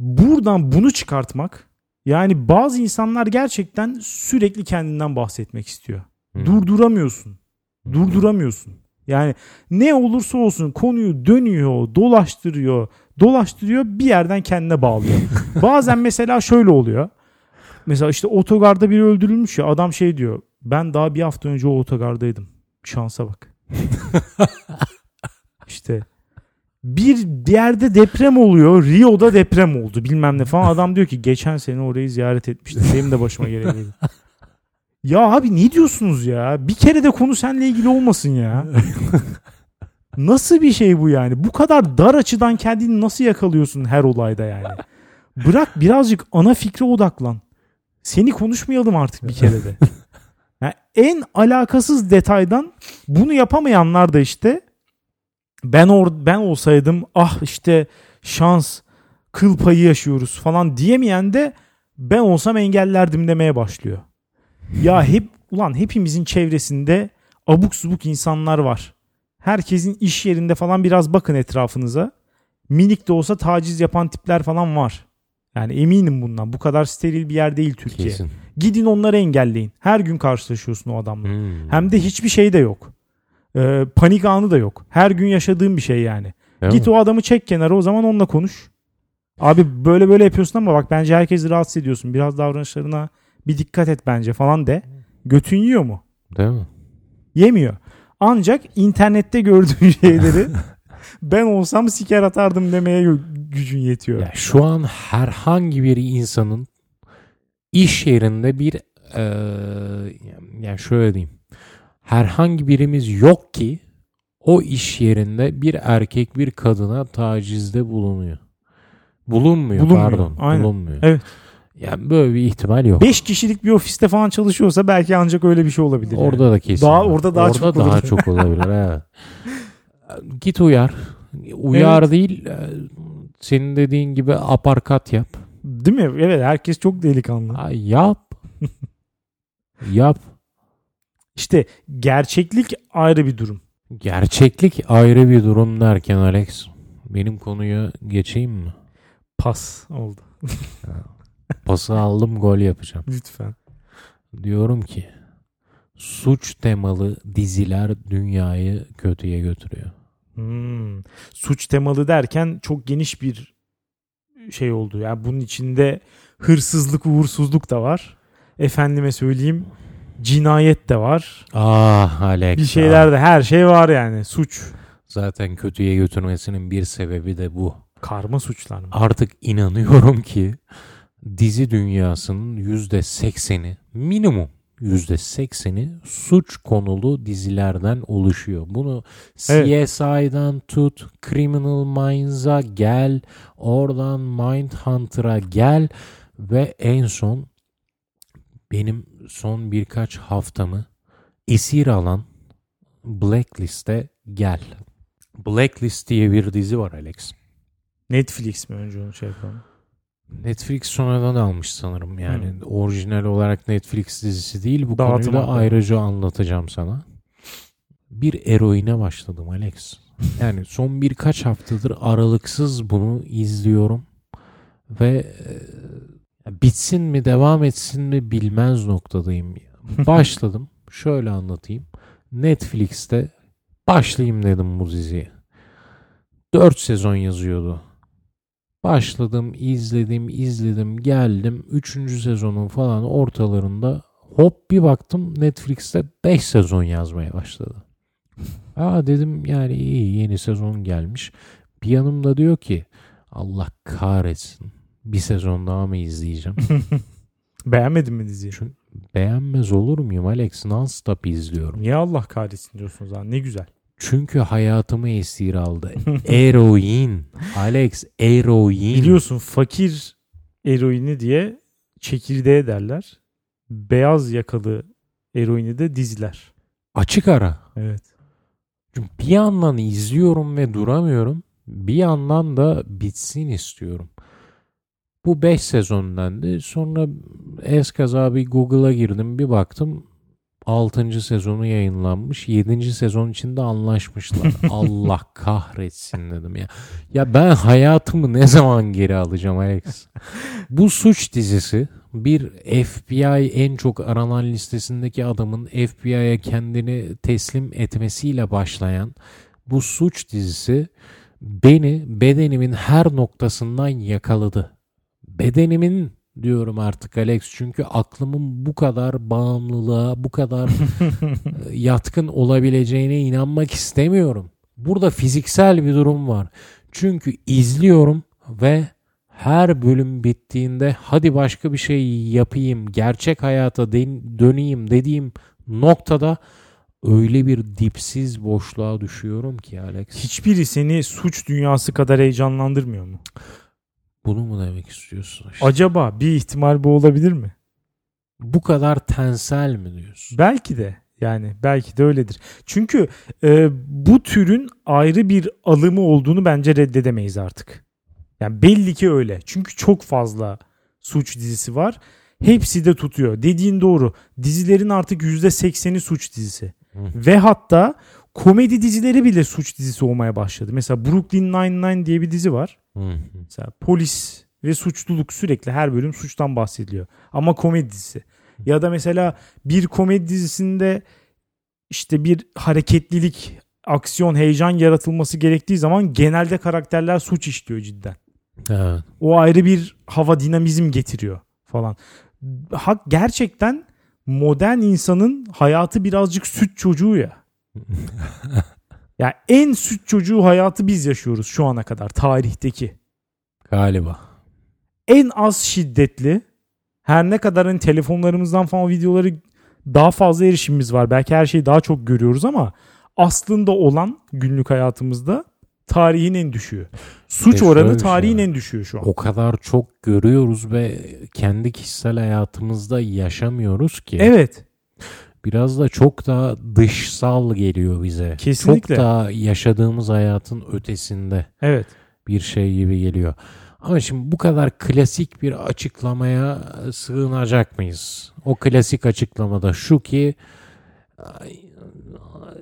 Buradan bunu çıkartmak yani bazı insanlar gerçekten sürekli kendinden bahsetmek istiyor. Hı. Durduramıyorsun. Durduramıyorsun. Yani ne olursa olsun konuyu dönüyor, dolaştırıyor, dolaştırıyor bir yerden kendine bağlıyor. [laughs] Bazen mesela şöyle oluyor. Mesela işte otogarda biri öldürülmüş ya adam şey diyor. Ben daha bir hafta önce o otogardaydım. Şansa bak. [laughs] işte bir yerde deprem oluyor. Rio'da deprem oldu bilmem ne falan. Adam diyor ki geçen sene orayı ziyaret etmiştim. Benim de başıma gelebilir. [laughs] ya abi ne diyorsunuz ya? Bir kere de konu seninle ilgili olmasın ya. [laughs] Nasıl bir şey bu yani? Bu kadar dar açıdan kendini nasıl yakalıyorsun her olayda yani? Bırak birazcık ana fikre odaklan. Seni konuşmayalım artık bir kere de. [laughs] Yani en alakasız detaydan bunu yapamayanlar da işte ben or ben olsaydım ah işte şans kıl payı yaşıyoruz falan diyemeyen de ben olsam engellerdim demeye başlıyor. Ya hep ulan hepimizin çevresinde abuk subuk insanlar var. Herkesin iş yerinde falan biraz bakın etrafınıza. Minik de olsa taciz yapan tipler falan var. Yani eminim bundan. Bu kadar steril bir yer değil Türkiye. Kesin. Gidin onları engelleyin. Her gün karşılaşıyorsun o adamla. Hmm. Hem de hiçbir şey de yok. Ee, panik anı da yok. Her gün yaşadığım bir şey yani. Değil Git mi? o adamı çek kenara o zaman onunla konuş. Abi böyle böyle yapıyorsun ama bak bence herkesi rahatsız ediyorsun. Biraz davranışlarına bir dikkat et bence falan de. Götün yiyor mu? Değil mi? Yemiyor. Ancak internette gördüğün [laughs] şeyleri ben olsam siker atardım demeye gü- gücün yetiyor. Ya şu an herhangi bir insanın iş yerinde bir eee yani şöyle diyeyim. Herhangi birimiz yok ki o iş yerinde bir erkek bir kadına tacizde bulunuyor. Bulunmuyor, Bulunmuyor, pardon. aynen. Bulunmuyor. Evet. Yani böyle bir ihtimal yok. 5 kişilik bir ofiste falan çalışıyorsa belki ancak öyle bir şey olabilir. yani. Orada da kesin. Daha- orada daha çok daha olur. çok olabilir. [laughs] evet. Git uyar. Uyar Evet. değil. e, Senin dediğin gibi aparkat yap. Değil mi? Evet herkes çok delikanlı. Ay, yap. [laughs] yap. İşte gerçeklik ayrı bir durum. Gerçeklik ayrı bir durum derken Alex benim konuya geçeyim mi? Pas oldu. Pası aldım gol yapacağım. Lütfen. Diyorum ki suç temalı diziler dünyayı kötüye götürüyor. Hmm. Suç temalı derken çok geniş bir şey oldu. Yani bunun içinde hırsızlık, uğursuzluk da var. Efendime söyleyeyim cinayet de var. Ah Alex. Bir şeyler de her şey var yani. Suç. Zaten kötüye götürmesinin bir sebebi de bu. Karma suçlar mı? Artık inanıyorum ki dizi dünyasının yüzde sekseni minimum yüzde sekseni suç konulu dizilerden oluşuyor. Bunu Evet. CSI'dan tut, Criminal Minds'a gel, oradan Mindhunter'a gel ve en son benim son birkaç haftamı esir alan Blacklist'e gel. Blacklist diye bir dizi var Alex. Netflix mi önce onu şey yapalım. Netflix sonradan almış sanırım. Yani orijinal olarak Netflix dizisi değil. Bu Dağıtım konuyu da ayrıca anlatacağım sana. Bir eroine başladım Alex. Yani son birkaç haftadır aralıksız bunu izliyorum. Ve e, bitsin mi devam etsin mi bilmez noktadayım. [laughs] Başladım. Şöyle anlatayım. Netflix'te başlayayım dedim bu diziye. 4 sezon yazıyordu. Başladım, izledim, izledim, geldim. Üçüncü sezonun falan ortalarında hop bir baktım Netflix'te 5 sezon yazmaya başladı. [laughs] Aa dedim yani iyi yeni sezon gelmiş. Bir yanımda diyor ki Allah kahretsin bir sezon daha mı izleyeceğim? [laughs] Beğenmedin mi diziyi? Çünkü beğenmez olur muyum Alex? Non-stop izliyorum. Niye Allah kahretsin diyorsunuz ha? Ne güzel. Çünkü hayatımı esir aldı. [laughs] Eroin. Alex eroin. Biliyorsun fakir eroini diye çekirdeğe derler. Beyaz yakalı eroini de diziler. Açık ara. Evet. Çünkü bir yandan izliyorum ve duramıyorum. Bir yandan da bitsin istiyorum. Bu 5 sezondandı. Sonra eskaza bir Google'a girdim. Bir baktım 6. sezonu yayınlanmış. 7. sezon içinde anlaşmışlar. [laughs] Allah kahretsin dedim ya. Ya ben hayatımı ne zaman geri alacağım Alex? Bu suç dizisi bir FBI en çok aranan listesindeki adamın FBI'ye kendini teslim etmesiyle başlayan bu suç dizisi beni bedenimin her noktasından yakaladı. Bedenimin diyorum artık Alex çünkü aklımın bu kadar bağımlılığa, bu kadar [laughs] e, yatkın olabileceğine inanmak istemiyorum. Burada fiziksel bir durum var. Çünkü izliyorum ve her bölüm bittiğinde hadi başka bir şey yapayım, gerçek hayata döneyim dediğim noktada öyle bir dipsiz boşluğa düşüyorum ki Alex. Hiçbiri seni suç dünyası kadar heyecanlandırmıyor mu? Bunu mu demek istiyorsun? işte? Acaba bir ihtimal bu olabilir mi? Bu kadar tensel mi diyorsun? Belki de yani belki de öyledir. Çünkü e, bu türün ayrı bir alımı olduğunu bence reddedemeyiz artık. Yani belli ki öyle. Çünkü çok fazla suç dizisi var. Hepsi de tutuyor. Dediğin doğru. Dizilerin artık %80'i suç dizisi. Hı. Ve hatta komedi dizileri bile suç dizisi olmaya başladı. Mesela Brooklyn Nine-Nine diye bir dizi var. Hı hı. Mesela polis ve suçluluk sürekli her bölüm suçtan bahsediliyor. Ama komedi dizisi. Ya da mesela bir komedi dizisinde işte bir hareketlilik, aksiyon, heyecan yaratılması gerektiği zaman genelde karakterler suç işliyor cidden. Evet. O ayrı bir hava dinamizm getiriyor falan. Hak gerçekten modern insanın hayatı birazcık süt çocuğu ya. Ya en süt çocuğu hayatı biz yaşıyoruz şu ana kadar tarihteki. Galiba. en az şiddetli her ne kadar hani telefonlarımızdan falan videoları daha fazla erişimimiz var. Belki her şeyi daha çok görüyoruz ama aslında olan günlük hayatımızda tarihin en düşüğü. Suç E oranı şey tarihin var. en düşüğü şu an. O kadar çok görüyoruz ve kendi kişisel hayatımızda yaşamıyoruz ki. Evet. Biraz da çok daha dışsal geliyor bize. Kesinlikle. Çok daha yaşadığımız hayatın ötesinde Evet. bir şey gibi geliyor. Ama şimdi bu kadar klasik bir açıklamaya sığınacak mıyız? O klasik açıklamada şu ki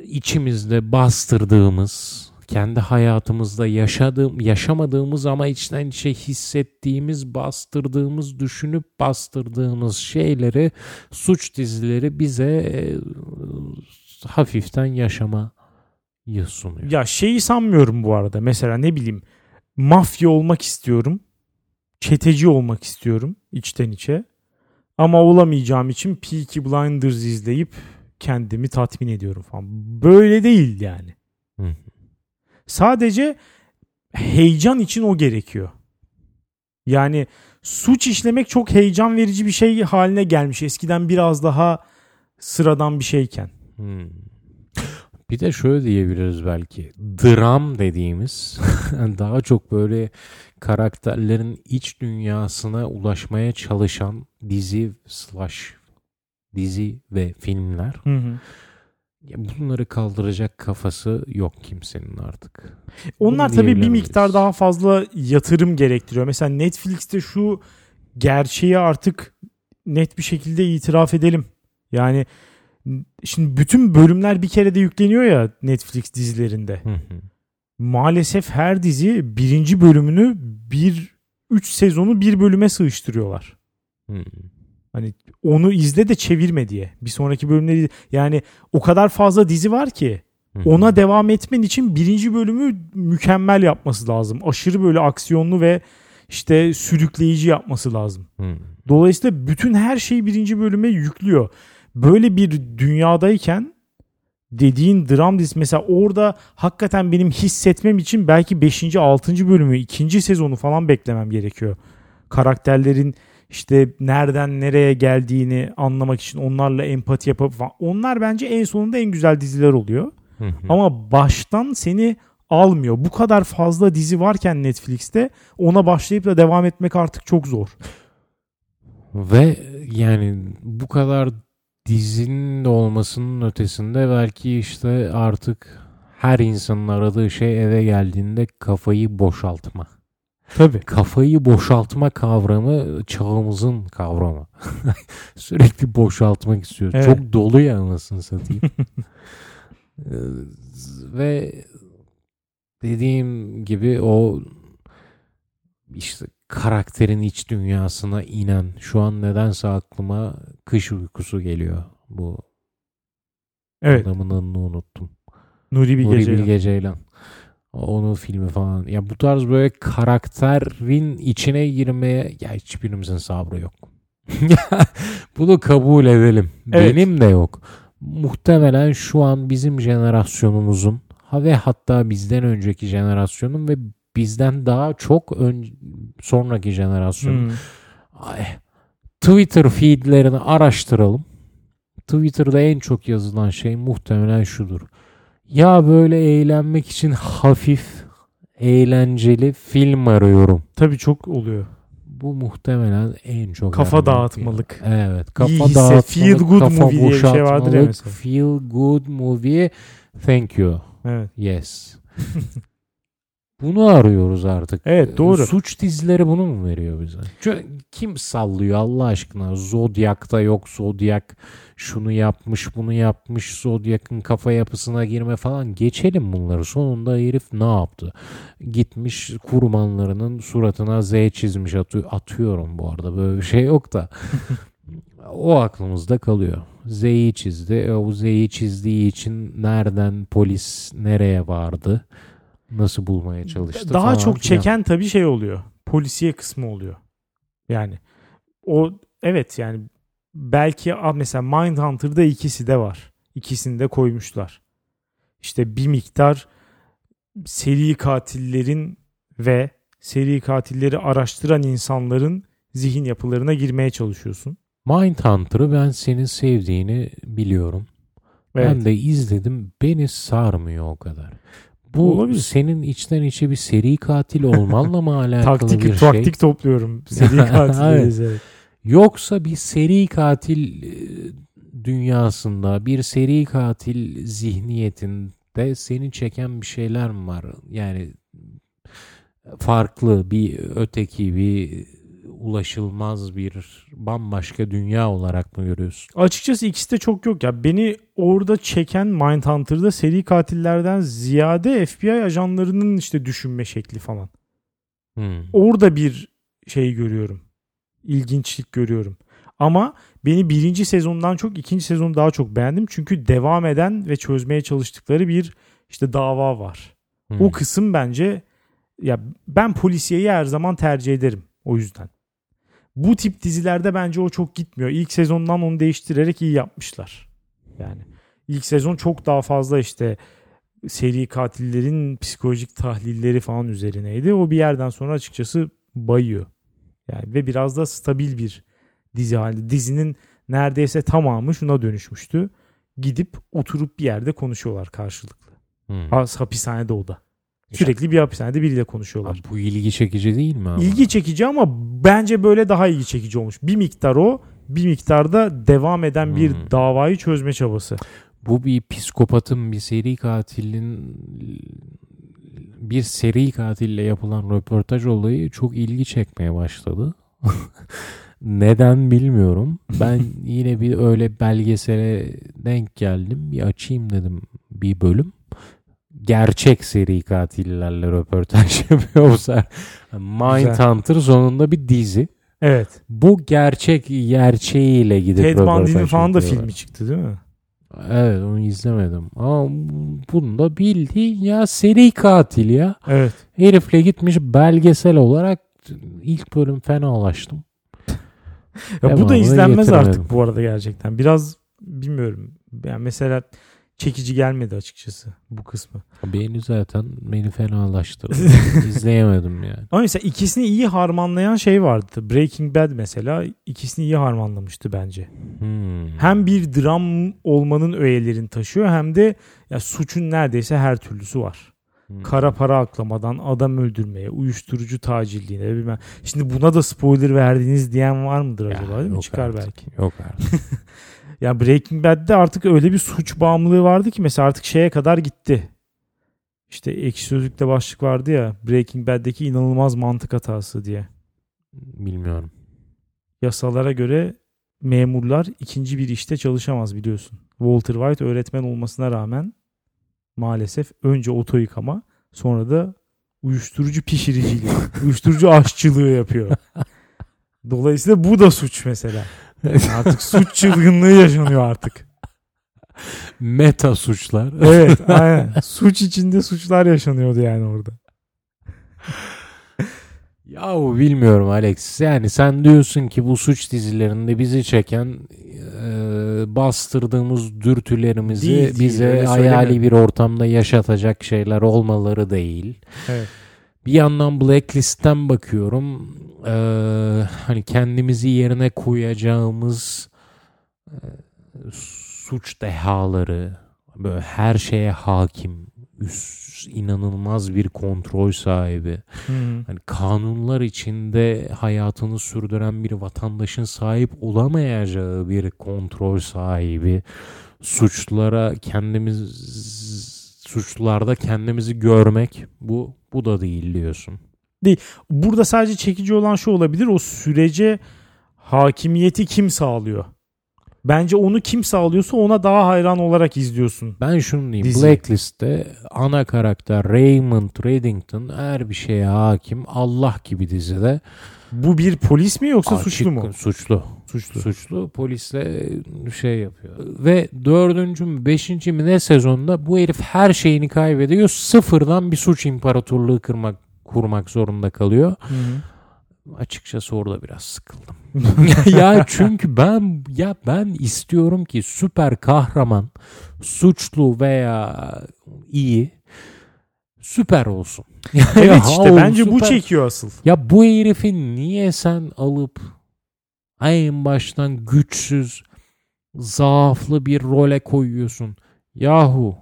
içimizde bastırdığımız, kendi hayatımızda yaşadığım, yaşamadığımız ama içten içe hissettiğimiz, bastırdığımız, düşünüp bastırdığımız şeyleri, suç dizileri bize e, hafiften yaşamayı sunuyor. Ya şeyi sanmıyorum bu arada. Mesela ne bileyim mafya olmak istiyorum. Çeteci olmak istiyorum içten içe. Ama olamayacağım için Peaky Blinders izleyip kendimi tatmin ediyorum falan. Böyle değil yani. Hı. Sadece heyecan için o gerekiyor. Yani suç işlemek çok heyecan verici bir şey haline gelmiş. Eskiden biraz daha sıradan bir şeyken. Hmm. Bir de şöyle diyebiliriz belki. Dram dediğimiz [laughs] daha çok böyle karakterlerin iç dünyasına ulaşmaya çalışan dizi slash dizi ve filmler Hı hı. Ya bunları kaldıracak kafası yok kimsenin artık. Onlar Bunu tabii bir miktar daha fazla yatırım gerektiriyor. Mesela Netflix'te şu gerçeği artık net bir şekilde itiraf edelim. Yani şimdi bütün bölümler bir kere de yükleniyor ya Netflix dizilerinde. Hı hı. Maalesef her dizi birinci bölümünü bir 3 sezonu bir bölüme sığıştırıyorlar. Hı. Hani onu izle de çevirme diye. Bir sonraki bölümleri yani o kadar fazla dizi var ki ona devam etmen için birinci bölümü mükemmel yapması lazım. Aşırı böyle aksiyonlu ve işte sürükleyici yapması lazım. Dolayısıyla bütün her şeyi birinci bölüme yüklüyor. Böyle bir dünyadayken dediğin dram dizisi mesela orada hakikaten benim hissetmem için belki 5. 6. bölümü 2. sezonu falan beklemem gerekiyor. Karakterlerin işte nereden nereye geldiğini anlamak için onlarla empati yapıp falan. Onlar bence en sonunda en güzel diziler oluyor. Hı hı. Ama baştan seni almıyor. Bu kadar fazla dizi varken Netflix'te ona başlayıp da devam etmek artık çok zor. Ve yani bu kadar dizinin de olmasının ötesinde belki işte artık her insanın aradığı şey eve geldiğinde kafayı boşaltma. Tabii. Kafayı boşaltma kavramı çağımızın kavramı. [laughs] Sürekli boşaltmak istiyor. Evet. Çok dolu ya anasını satayım. [laughs] Ee, Ve dediğim gibi o işte karakterin iç dünyasına inen şu an nedense aklıma kış uykusu geliyor. Bu Evet. adamın adını unuttum. Nuri Bilge Nuri Ceylan. Bilge Ceylan. Onun filmi falan. Ya bu tarz böyle karakterin içine girmeye ya hiçbirimizin sabrı yok. [laughs] Bunu kabul edelim. Evet. Benim de yok. Muhtemelen şu an bizim jenerasyonumuzun ha ve hatta bizden önceki jenerasyonun ve bizden daha çok ön, sonraki jenerasyonun Hmm. Ay, Twitter feedlerini araştıralım. Twitter'da en çok yazılan şey muhtemelen şudur. Ya böyle eğlenmek için hafif, eğlenceli film arıyorum. Tabii çok oluyor. Bu muhtemelen en çok Kafa dağıtmalık. film. Evet, kafa İyi hisse, dağıtmalık, feel good kafa movie diye bir şey vardır ya mesela. Feel good movie. Thank you. Evet. Yes. [laughs] Bunu arıyoruz artık. Evet, doğru. Suç dizileri bunu mu veriyor bize? Çünkü kim sallıyor Allah aşkına? Zodyak'ta yok Zodyak şunu yapmış bunu yapmış Zodyak'ın kafa yapısına girme falan geçelim bunları. Sonunda herif ne yaptı? Gitmiş kurbanlarının suratına Z çizmiş atıyor. Atıyorum bu arada böyle bir şey yok da. [laughs] o aklımızda kalıyor. Z'yi çizdi. E, o Z'yi çizdiği için nereden polis nereye vardı? Nasıl bulmaya çalıştı Daha falan çok filan. çeken tabii şey oluyor. Polisiye kısmı oluyor. Yani o evet yani belki mesela Mindhunter'da ikisi de var. İkisini de koymuşlar. İşte bir miktar seri katillerin ve seri katilleri araştıran insanların zihin yapılarına girmeye çalışıyorsun. Mindhunter'ı ben senin sevdiğini biliyorum. Evet. Ben de izledim. Beni sarmıyor o kadar. Bu Olabilir. senin içten içe bir seri katil olmanla mı [laughs] alakalı taktik bir şey? taktik topluyorum. Seri [laughs] katilleri. Evet. Yoksa bir seri katil e, dünyasında, bir seri katil zihniyetinde seni çeken bir şeyler mi var? Yani farklı bir öteki bir ulaşılmaz bir bambaşka dünya olarak mı görüyorsun? Açıkçası ikisi de çok yok ya. Beni orada çeken Mindhunter'da seri katillerden ziyade FBI ajanlarının işte düşünme şekli falan. Hmm. Orada bir şey görüyorum. İlginçlik görüyorum. Ama beni birinci sezondan çok ikinci sezonu daha çok beğendim. Çünkü devam eden ve çözmeye çalıştıkları bir işte dava var. Hmm. O kısım bence ya ben polisiyeyi her zaman tercih ederim o yüzden. Bu tip dizilerde bence o çok gitmiyor. İlk sezondan onu değiştirerek iyi yapmışlar. Yani ilk sezon çok daha fazla işte seri katillerin psikolojik tahlilleri falan üzerineydi. O bir yerden sonra açıkçası bayıyor. Yani ve biraz da stabil bir dizi halinde. Dizinin neredeyse tamamı şuna dönüşmüştü. Gidip oturup bir yerde konuşuyorlar karşılıklı. Hmm. Ha- Hapishanede o da. Sürekli bir hapishanede biriyle konuşuyorlar. Abi bu ilgi çekici değil mi? Ama? İlgi çekici ama bence böyle daha ilgi çekici olmuş. Bir miktar o, bir miktarda devam eden bir Hmm. davayı çözme çabası. bu bir psikopatın bir seri katilin bir seri katille yapılan röportaj olayı çok ilgi çekmeye başladı. [laughs] Neden bilmiyorum. Ben [laughs] yine bir öyle belgesele denk geldim. Bir açayım dedim bir bölüm. Gerçek seri katillerle röportaj [laughs] yapıyorlar. Mindhunter sonunda bir dizi. Evet. Bu gerçek gerçeğiyle gidip Ted Bundy'nin falan da filmi çıktı değil mi? Evet onu izlemedim. Ama bunda bildiğin ya seri katil ya. Evet. Herifle gitmiş belgesel olarak ilk bölüm fenalaştım. Ya bu da izlenmez artık bu arada gerçekten. Biraz bilmiyorum. Yani mesela çekici gelmedi açıkçası bu kısmı. Beni zaten beni fenalaştırdı. [laughs] İzleyemedim yani. Ama mesela ikisini iyi harmanlayan şey vardı. Breaking Bad mesela ikisini iyi harmanlamıştı bence. Hmm. Hem bir dram olmanın öğelerini taşıyor hem de ya suçun neredeyse her türlüsü var. Hmm. Kara para aklamadan adam öldürmeye, uyuşturucu tacilliğine bilmem. Şimdi buna da spoiler verdiğiniz diyen var mıdır Ya, acaba değil mi? Çıkar artık. belki. Yok artık. [laughs] Ya Breaking Bad'de artık öyle bir suç bağımlılığı vardı ki mesela artık şeye kadar gitti. İşte ekşi sözlükte başlık vardı ya Breaking Bad'deki inanılmaz mantık hatası diye. Bilmiyorum. Yasalara göre memurlar ikinci bir işte çalışamaz biliyorsun. Walter White öğretmen olmasına rağmen maalesef önce oto yıkama sonra da uyuşturucu pişiriciliği, [laughs] uyuşturucu aşçılığı yapıyor. Dolayısıyla bu da suç mesela. Artık suç çılgınlığı yaşanıyor artık. Meta suçlar. Evet aynen. [laughs] Suç içinde suçlar yaşanıyordu yani orada. Yahu bilmiyorum Alex. Yani sen diyorsun ki bu suç dizilerinde bizi çeken e, bastırdığımız dürtülerimizi Değil, bize hayali bir ortamda yaşatacak şeyler olmaları değil. Evet. Bir yandan Blacklist'ten bakıyorum. E, hani kendimizi yerine koyacağımız e, suç dehaları böyle her şeye hakim, üst, inanılmaz bir kontrol sahibi. Hı. Hani kanunlar içinde hayatını sürdüren bir vatandaşın sahip olamayacağı bir kontrol sahibi suçlara kendimiz suçlarda kendimizi görmek bu bu da değil diyorsun. Burada sadece çekici olan şu olabilir. O sürece hakimiyeti kim sağlıyor? Bence onu kim sağlıyorsa ona daha hayran olarak izliyorsun. Ben şunu diyeyim. Dizi. Blacklist'te ana karakter Raymond Reddington her bir şeye hakim. Allah gibi dizide. Bu bir polis mi yoksa Açık- suçlu mu? Suçlu. Suçlu. Suçlu polisle şey yapıyor. Ve dördüncü mü beşinci mi ne sezonda bu herif her şeyini kaybediyor. Sıfırdan bir suç imparatorluğu kırmak kurmak zorunda kalıyor. Hı hı. Açıkçası orada biraz sıkıldım. [laughs] [laughs] ya çünkü ben ya ben istiyorum ki süper kahraman suçlu veya iyi süper olsun. Evet Ya işte bence bu süper- çekiyor asıl. ya bu herifi niye sen alıp en baştan güçsüz, zaaflı bir role koyuyorsun? Yahu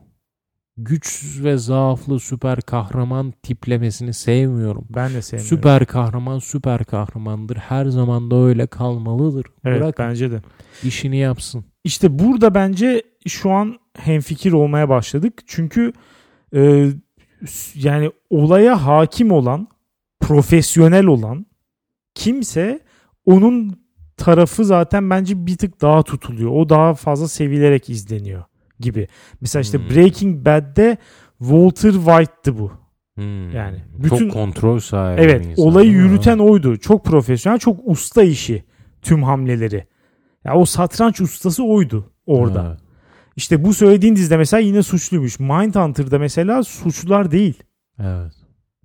güçsüz ve zaaflı süper kahraman tiplemesini sevmiyorum. Ben de sevmiyorum. Süper kahraman süper kahramandır. Her zaman da öyle kalmalıdır. Evet Bırak bence de. işini yapsın. İşte burada bence şu an hemfikir olmaya başladık. Çünkü e, yani olaya hakim olan, profesyonel olan kimse onun tarafı zaten bence bir tık daha tutuluyor. O daha fazla sevilerek izleniyor gibi. Mesela işte Hmm. Breaking Bad'de Walter White'tı bu. Hmm. Yani bütün- Çok kontrol sahibi Evet, insan, olayı yürüten oydu. Çok profesyonel, çok usta işi tüm hamleleri. Ya o satranç ustası oydu orada. Evet. İşte bu söylediğin dizide mesela yine suçluymuş. Mindhunter'da mesela suçlular değil. Evet.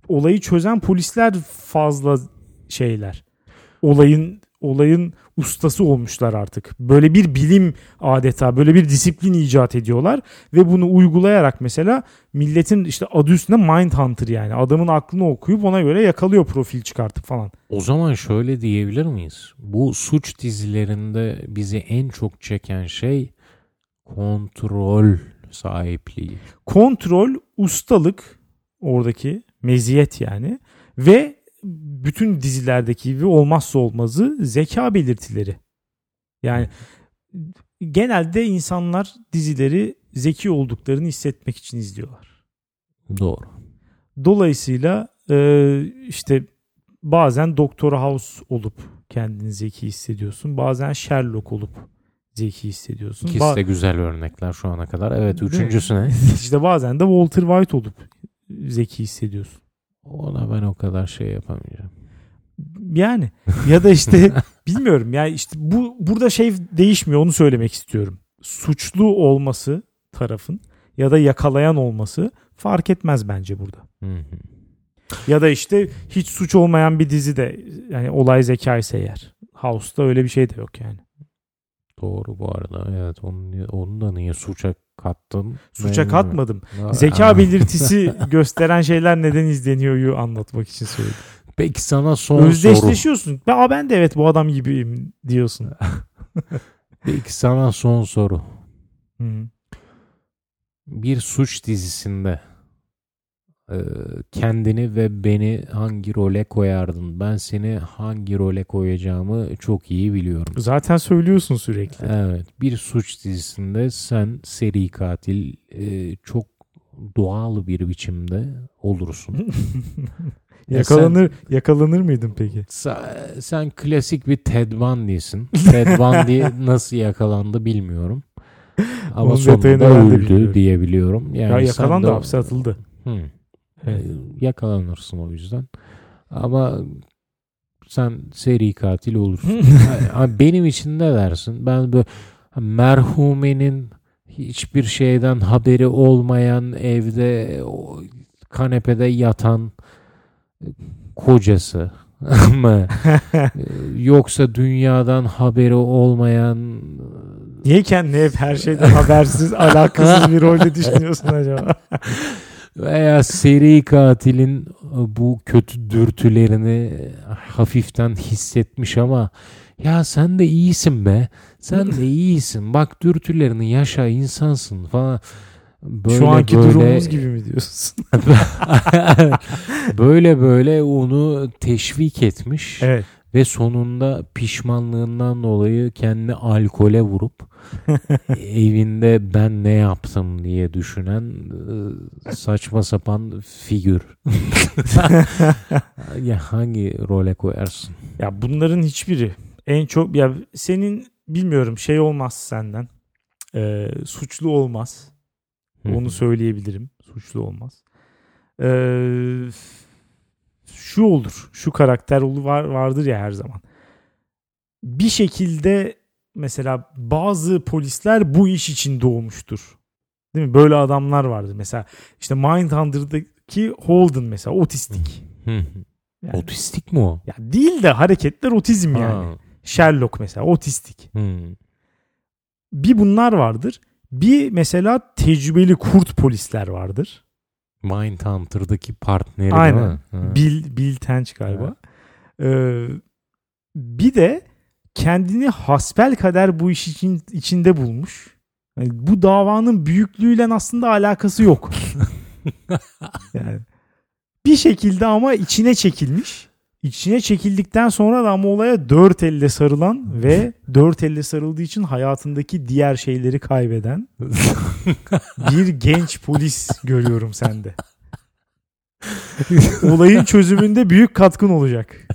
Olayı çözen polisler fazla şeyler. Olayın olayın ustası olmuşlar artık. Böyle bir bilim adeta, böyle bir disiplin icat ediyorlar ve bunu uygulayarak mesela milletin işte adı üstünde Mindhunter yani. Adamın aklını okuyup ona göre yakalıyor profil çıkartıp falan. O zaman şöyle diyebilir miyiz? Bu suç dizilerinde bizi en çok çeken şey kontrol sahipliği. kontrol, ustalık oradaki meziyet yani ve bütün dizilerdeki gibi olmazsa olmazı zeka belirtileri. Yani genelde insanlar dizileri zeki olduklarını hissetmek için izliyorlar. Doğru. Dolayısıyla e, işte bazen Doktor House olup kendini zeki hissediyorsun. Bazen Sherlock olup zeki hissediyorsun. İkisi Ba- de güzel örnekler şu ana kadar. Evet Değil mi? üçüncüsü ne? [laughs] işte bazen de Walter White olup zeki hissediyorsun. Ona ben o kadar şey yapamayacağım. Yani ya da işte [laughs] bilmiyorum yani işte bu burada şey değişmiyor onu söylemek istiyorum. Suçlu olması tarafın ya da yakalayan olması fark etmez bence burada. Hı hı. Ya da işte hiç suç olmayan bir dizi de yani olay zeka ise eğer. House'da öyle bir şey de yok yani. Doğru bu arada. Evet onu, onu da niye suça kattın? Suça Ben- katmadım. Zeka belirtisi [laughs] gösteren şeyler neden izleniyor'yu anlatmak için söyledim. Peki sana son soru. Özdeşleşiyorsun. Aa ben de evet bu adam gibiyim diyorsun. [laughs] Peki sana son soru. Hı. Bir suç dizisinde kendini ve beni hangi role koyardın? Ben seni hangi role koyacağımı çok iyi biliyorum. Zaten söylüyorsun sürekli. Evet, bir suç dizisinde sen seri katil e, çok doğal bir biçimde olursun. [laughs] Ya Yakalanır yakalanır mıydın peki? Sen, sen klasik bir Ted Bundy'sin. Ted Bundy [laughs] nasıl yakalandı bilmiyorum. Ama Onun sonunda öldü diyebiliyorum. Yani ya sen yakalandı hapse atıldı. Hı. Evet. Yakalanırsın o yüzden. Ama sen seri katil olursun. [laughs] Ha, Benim için ne dersin? Ben böyle merhumenin hiçbir şeyden haberi olmayan evde kanepede yatan e, kocası [laughs] mı? Ee, Yoksa dünyadan haberi olmayan Niye kendini hep her şeyden habersiz, alakasız bir rolde düşünüyorsun acaba? [laughs] veya seri katilin bu kötü dürtülerini hafiften hissetmiş ama ya sen de iyisin be. Sen de iyisin. Bak dürtülerini yaşa insansın falan. Böyle Şu anki böyle, durumumuz gibi mi diyorsun? [laughs] böyle böyle onu teşvik etmiş evet. ve sonunda pişmanlığından dolayı kendini alkole vurup [laughs] evinde ben ne yaptım diye düşünen e, saçma sapan figür. [laughs] ya hangi role koyarsın? Ya bunların hiçbiri en çok ya senin bilmiyorum şey olmaz senden. Ee, suçlu olmaz. Onu söyleyebilirim. Suçlu olmaz. Ee, şu olur. Şu karakter olur var, vardır ya her zaman. Bir şekilde mesela bazı polisler bu iş için doğmuştur. Değil mi? Böyle adamlar vardır. Mesela işte Mindhunter'daki Holden mesela otistik. Yani, Otistik mi o? ya değil de hareketler otizm yani. Ha. Sherlock mesela otistik. Bir bunlar vardır. Bir mesela tecrübeli kurt polisler vardır. Mindhunter'daki partneri Aynen. değil mi? Ha. Bill, Bill Tench galiba. Ee, bir de kendini hasbel kader bu iş için içinde bulmuş. Yani bu davanın büyüklüğüyle aslında alakası yok. [laughs] yani bir şekilde ama içine çekilmiş. İçine çekildikten sonra da ama olaya dört elle sarılan ve [laughs] dört elle sarıldığı için hayatındaki diğer şeyleri kaybeden [laughs] bir genç polis görüyorum sende. Olayın çözümünde büyük katkın olacak.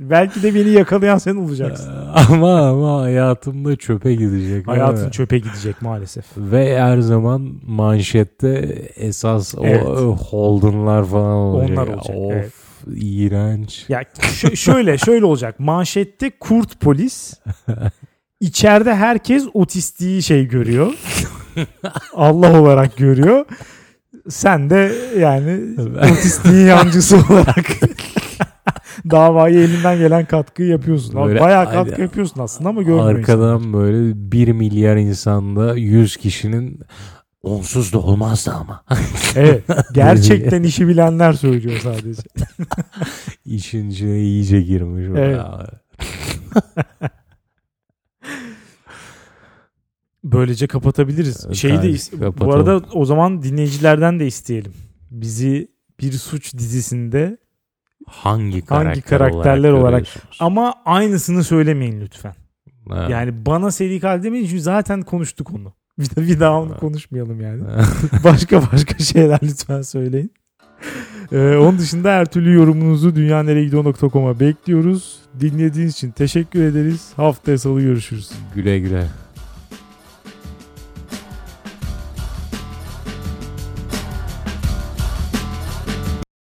Belki de beni yakalayan sen olacaksın. ama ama hayatımda çöpe gidecek. Hayatın çöpe gidecek maalesef. Ve her zaman manşette esas Evet. o Holden'lar falan olacak. Onlar olacak, Of evet. iğrenç. Ya şöyle şöyle olacak. Manşette kurt polis. İçeride herkes otistiği şey görüyor. Allah olarak görüyor. Sen de yani otistiğin yancısı olarak [laughs] [laughs] davaya elinden gelen katkıyı yapıyorsun. Böyle Bayağı ay- katkı yapıyorsun aslında ama görmüyor Arkadan böyle 1 milyar insanda 100 kişinin onsuz da olmazdı ama. [laughs] Evet. Gerçekten [laughs] işi bilenler söylüyor sadece. İşin içine iyice girmiş. Evet. Böylece kapatabiliriz. Evet, Şeyi de bu arada o zaman dinleyicilerden de isteyelim. Bizi bir suç dizisinde Hangi karakter Hangi karakterler olarak- görüyorsunuz? ama aynısını söylemeyin lütfen. Evet. Yani bana seri katil demeyin çünkü zaten konuştuk onu. [laughs] Bir, de, bir daha onu konuşmayalım yani. [laughs] başka başka şeyler lütfen söyleyin. Ee, onun dışında her türlü yorumunuzu dünyanereyegidiyor.com'a bekliyoruz. Dinlediğiniz için teşekkür ederiz. Haftaya salı görüşürüz. güle güle.